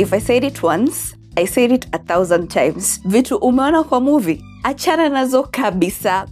if I said it once, I said it a thousand times. Vitu umeona kwa movie, achana nazo kabisa.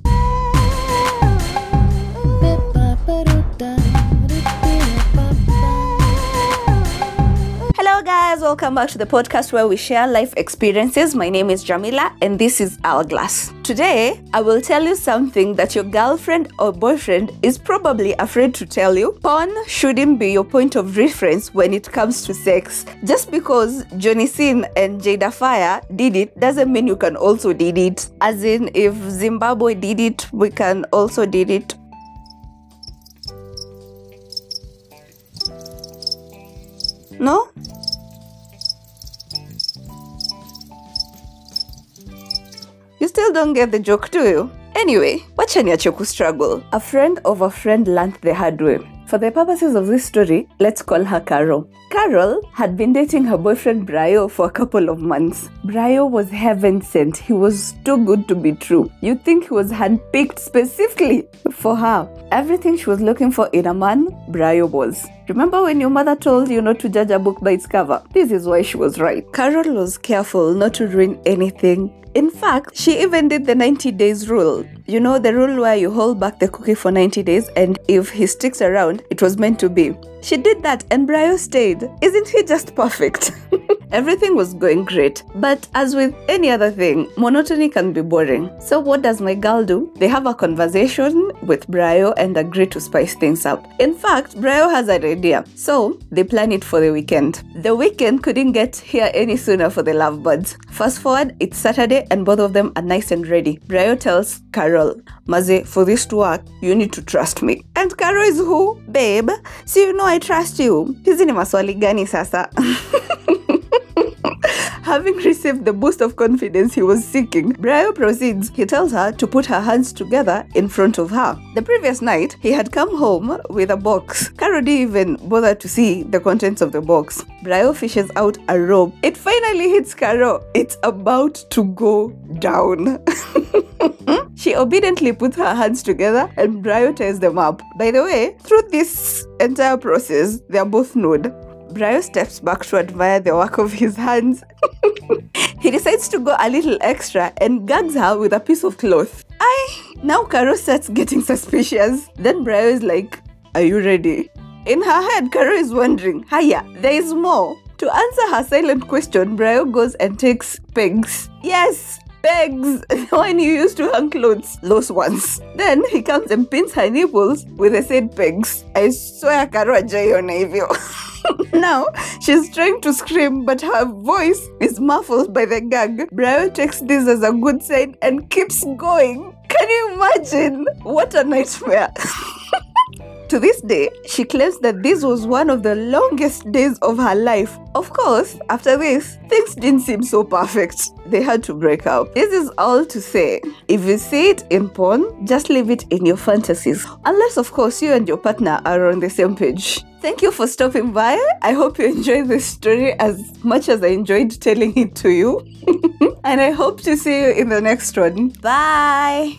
Guys, welcome back to the podcast where we share life experiences. My name is Jamila, and this is Hourglass. Today, I will tell you something that your girlfriend or boyfriend is probably afraid to tell you. Porn shouldn't be your point of reference when it comes to sex. Just because Johnny Sin and Jada Fire did it doesn't mean you can also did it. As in, if Zimbabwe did it, we can also did it. No? Still don't get the joke, do you? Anyway, wacha niache struggle. A friend of a friend learned the hard way. For the purposes of this story, let's call her Carol. Carol had been dating her boyfriend Brayo for a couple of months. Brayo was heaven sent. He was too good to be true. You'd think he was handpicked specifically for her. Everything she was looking for in a man, Brayo was. Remember when your mother told you not to judge a book by its cover? This is why she was right. Carol was careful not to ruin anything. In fact, she even did the 90 days rule. You know, the rule where you hold back the cookie for 90 days, and if he sticks around, it was meant to be. She did that, and Brayo stayed. Isn't he just perfect? Everything was going great, but as with any other thing, monotony can be boring. So, what does my girl do? They have a conversation with Brayo and agree to spice things up. In fact, Brayo has an idea, so they plan it for the weekend. The weekend couldn't get here any sooner for the lovebirds. Fast forward, it's Saturday, and both of them are nice and ready. Brayo tells Carol, Maze, for this to work, you need to trust me. And Carol is who? Babe, so you know I trust you. Hizi ni maswali gani sasa? Having received the boost of confidence he was seeking, Brayo proceeds. He tells her to put her hands together in front of her. The previous night, he had come home with a box. Caro didn't even bother to see the contents of the box. Brayo fishes out a rope. It finally hits Caro. It's about to go down. she obediently puts her hands together and Brayo ties them up. By the way, through this entire process, they are both nude. Brayo steps back to admire the work of his hands. he decides to go a little extra and gags her with a piece of cloth. I now Caro starts getting suspicious. Then Brayo is like, Are you ready? In her head, Caro is wondering, Hiya, there is more. To answer her silent question, Brayo goes and takes pegs. Yes, pegs when you used to hang clothes, those ones. Then he comes and pins her nipples with the said pegs. I swear Caro ajaiona hivyo. now she's trying to scream, but her voice is muffled by the gag. Brayo takes this as a good sign and keeps going. Can you imagine? What a nightmare. To this day, she claims that this was one of the longest days of her life. Of course, after this, things didn't seem so perfect. They had to break up. This is all to say if you see it in porn, just leave it in your fantasies. Unless, of course, you and your partner are on the same page. Thank you for stopping by. I hope you enjoyed this story as much as I enjoyed telling it to you. and I hope to see you in the next one. Bye.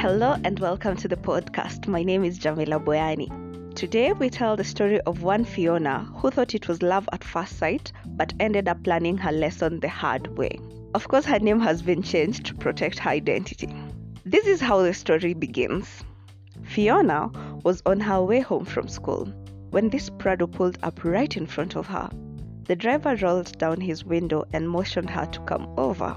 Hello and welcome to the podcast. My name is Jamila Boyani. Today we tell the story of one Fiona who thought it was love at first sight but ended up learning her lesson the hard way. Of course, her name has been changed to protect her identity. This is how the story begins. Fiona was on her way home from school when this Prado pulled up right in front of her. The driver rolled down his window and motioned her to come over.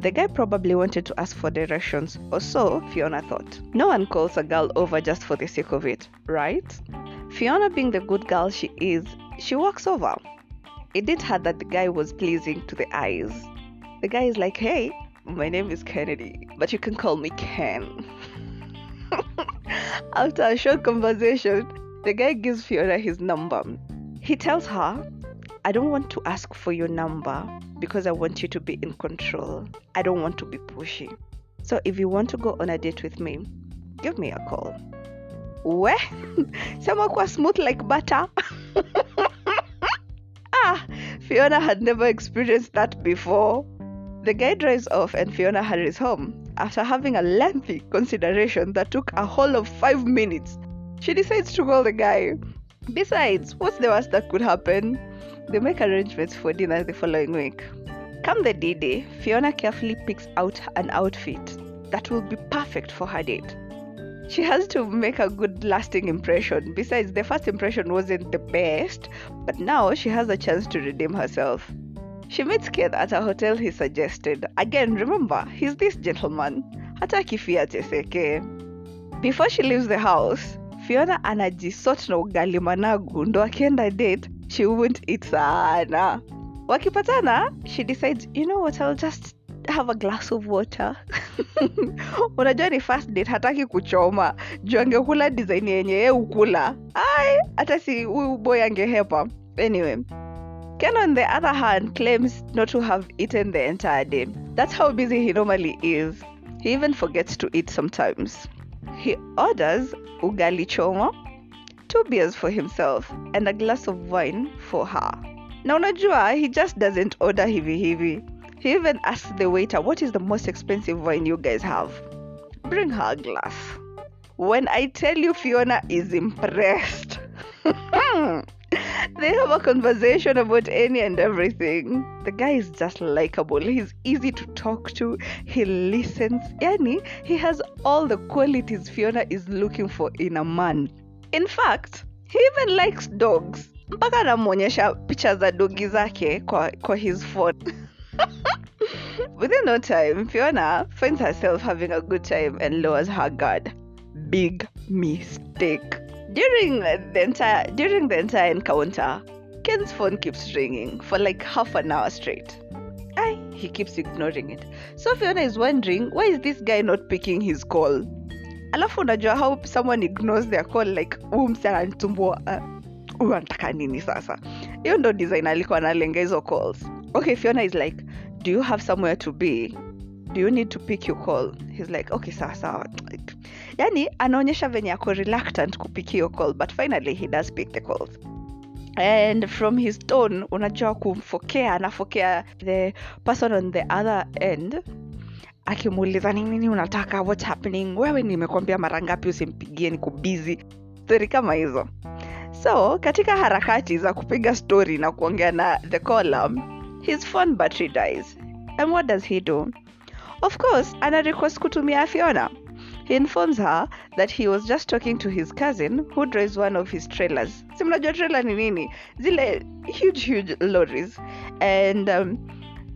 The guy probably wanted to ask for directions, or so Fiona thought. No one calls a girl over just for the sake of it, right? Fiona, being the good girl she is, she walks over. It did her that the guy was pleasing to the eyes. The guy is like, hey, my name is Kennedy, but you can call me Ken. After a short conversation, the guy gives Fiona his number. He tells her, I don't want to ask for your number because I want you to be in control. I don't want to be pushy. So if you want to go on a date with me, give me a call. We? Sema kuwa smooth like butter. ah, Fiona had never experienced that before. The guy drives off and Fiona hurries home. After having a lengthy consideration that took a whole of five minutes, she decides to call the guy. Besides, what's the worst that could happen? They make arrangements for dinner the following week. Come the D day, Fiona carefully picks out an outfit that will be perfect for her date. She has to make a good lasting impression. Besides, the first impression wasn't the best, but now she has a chance to redeem herself. She meets Keith at a hotel he suggested. Again, remember, he's this gentleman. Hata kifia teseke. Before she leaves the house, Fiona anajisort na ugali managu ndo akienda date she won't eat sana. Wakipatana, she decides, you know what, I'll just have a glass of water. Unajua ni first date, hataki kuchoma juu angekula design yenye ye ukula. Ai, hata si huyu boy angehepa. Anyway, Ken, on the other hand, claims not to have eaten the entire day. That's how busy he normally is. He even forgets to eat sometimes. He orders ugali choma, two beers for himself, and a glass of wine for her. Na unajua, he just doesn't order hivi hivi. He even asks the waiter, What is the most expensive wine you guys have? Bring her a glass. When I tell you Fiona is impressed, they have a conversation about any and everything. The guy is just likable. He's easy to talk to. He listens. Yani, he has all the qualities Fiona is looking for in a man. In fact, he even likes dogs. Mpaka anamwonyesha picha za dogi zake kwa, kwa his phone. Within no time, Fiona finds herself having a good time and lowers her guard. Big mistake. During the entire during the entire encounter, Ken's phone keeps ringing for like half an hour straight. Aye, he keeps ignoring it. So Fiona is wondering why is this guy not picking his call? Alafu unajua how someone ignores their call like huu msi ananitumbua uh, huyu anataka nini sasa hiyo ndo design alikuwa analenga hizo calls okay fiona is like do you have somewhere to be do you need to pick your call he's like okay sawa Like, yani anaonyesha venye ako reluctant kupick your call but finally he does pick the calls and from his tone unajua kumfokea anafokea the person on the other end akimuuliza ni nini unataka? What's happening? Wewe nimekwambia mara ngapi usimpigie niko busy. Stori kama hizo. So katika harakati za kupiga story na kuongea na the column his phone battery dies. And what does he do? Of course ana kutumia fiona he informs her that he was just talking to his cousin who drives one of his trailers. Si mnajua trailer ni nini? Zile huge huge lorries. And um,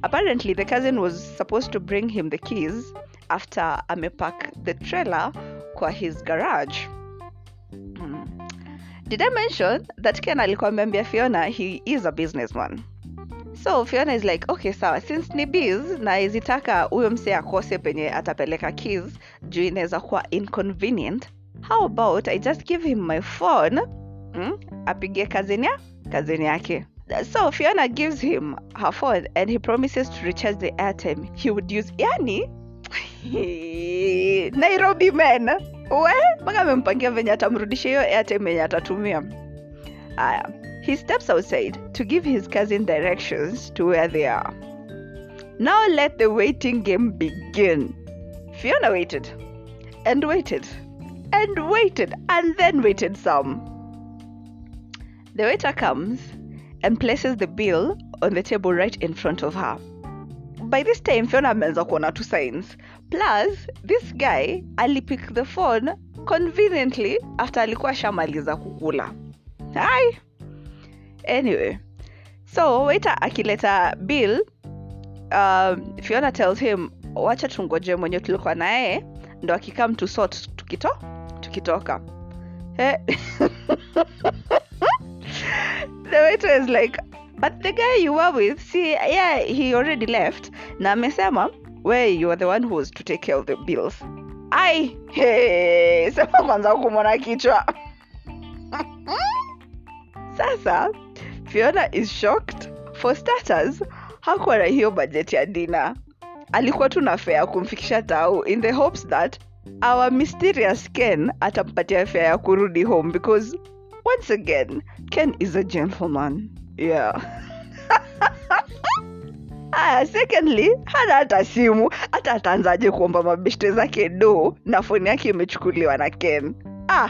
apparently the cousin was supposed to bring him the keys after amepack the trailer kwa his garage. Hmm. did i mention that ken alikuwa ameambia fiona he is a businessman so fiona is like okay sawa. Since ni bs na huyo mse akose penye atapeleka keys juu inaweza kuwa inconvenient. How about i just give him my phone? Mm, apigie kazini ya kazini yake. So fiona gives him her phone and he promises to recharge the airtime. He would use yani? Nairobi men we mpaka amempangia venye atamrudisha hiyo airtime yenye atatumia. Aya he steps outside to give his cousin directions to where they are. Now let the waiting game begin. Fiona waited and waited and waited and then waited some. The waiter comes and places the bill on the table right in front of her. By this time fiona ameanza kuona two signs. Plus this guy alipick the phone conveniently after alikuwa ashamaliza kukula. Hi anyway so waiter akileta bill um, fiona tells him wacha tungoje mwenye tulikuwa naye ndo akikam to sort tukito tukitoka. The waiter is like but the guy you were with see yeah he already left na amesema where you are the one who was to take care of the bills. Ai hey, sema kwanza kumwona kichwa. Sasa fiona is shocked for starters. Hakuwa na hiyo bajeti ya dina alikuwa tu na fea kumfikisha tau in the hopes that our mysterious ken atampatia fea ya kurudi home because once again ken is a gentleman. Yeah. Aya secondly hana hata simu. Hata ataanzaje kuomba mabeshte zake do na foni yake imechukuliwa na ken. Ah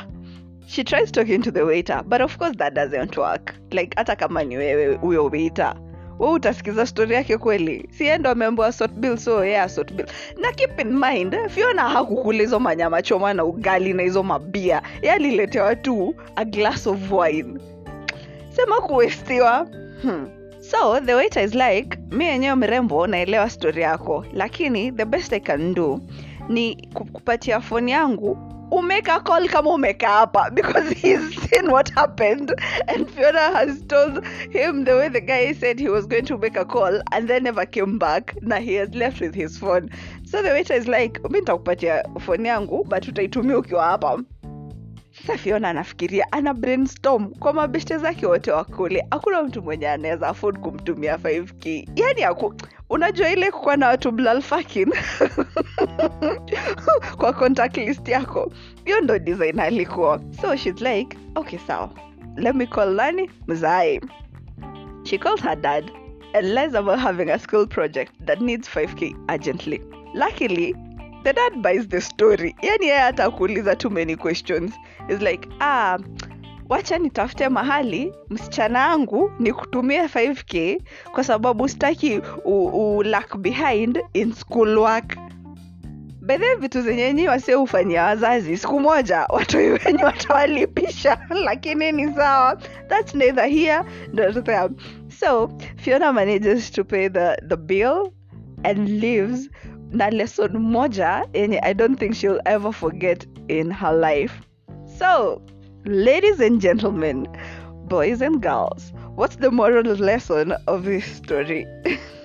she tries talking to the waiter but of course that doesn't work. Like hata kama ni wewe huyo waiter. We utasikiza stori yake kweli? Siendo ameambiwa sort so yeah sort na keep in mind fiona hakukula hizo manyama choma na ugali na hizo mabia. Ye aliletewa tu a glass of wine. Sema kuwestiwa. Hmm. so the waiter is like mi yenyewe mrembo naelewa stori yako. Lakini the best i can do ni kupatia foni yangu umeka call kama umeka hapa because he's seen what happened and fiona has told him the way the guy said he was going to make a call and then never came back na he has left with his phone. So the waiter is like mi nitakupatia foni yangu but utaitumia ukiwa hapa. Sasa fiona anafikiria ana brainstorm kwa mabeshte zake wote wakule hakuna mtu mwenye anaweza afford kumtumia 5k yani aku unajua ile kukuwa na watu blalfakin kwa contact list yako. Hiyo ndo design alikuwa. So shes like okay sawa. Let call nani? Mzae she calls her dad. And lies about having a school project that needs 5k urgently. Luckily the dad buys the story. Yani yeye hata kuuliza too many questions. Is like ah wacha nitafute mahali msichana wangu ni kutumia 5k kwa sababu sitaki ulack behind in school work bedhe vitu zenye nyi wase hufanyia wazazi. Siku moja watoi wenye watawalipisha lakini ni sawa. Thats neither here nor there. So fiona manages to pay the, the bill and leaves na lesson moja yenye i don't think she'll ever forget in her life. So ladies and gentlemen boys and girls what's the moral lesson of this story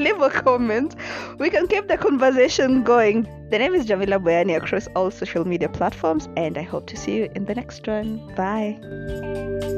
leave a comment. We can keep the conversation going. The name is jamila boyani across all social media platforms and i hope to see you in the next one. Bye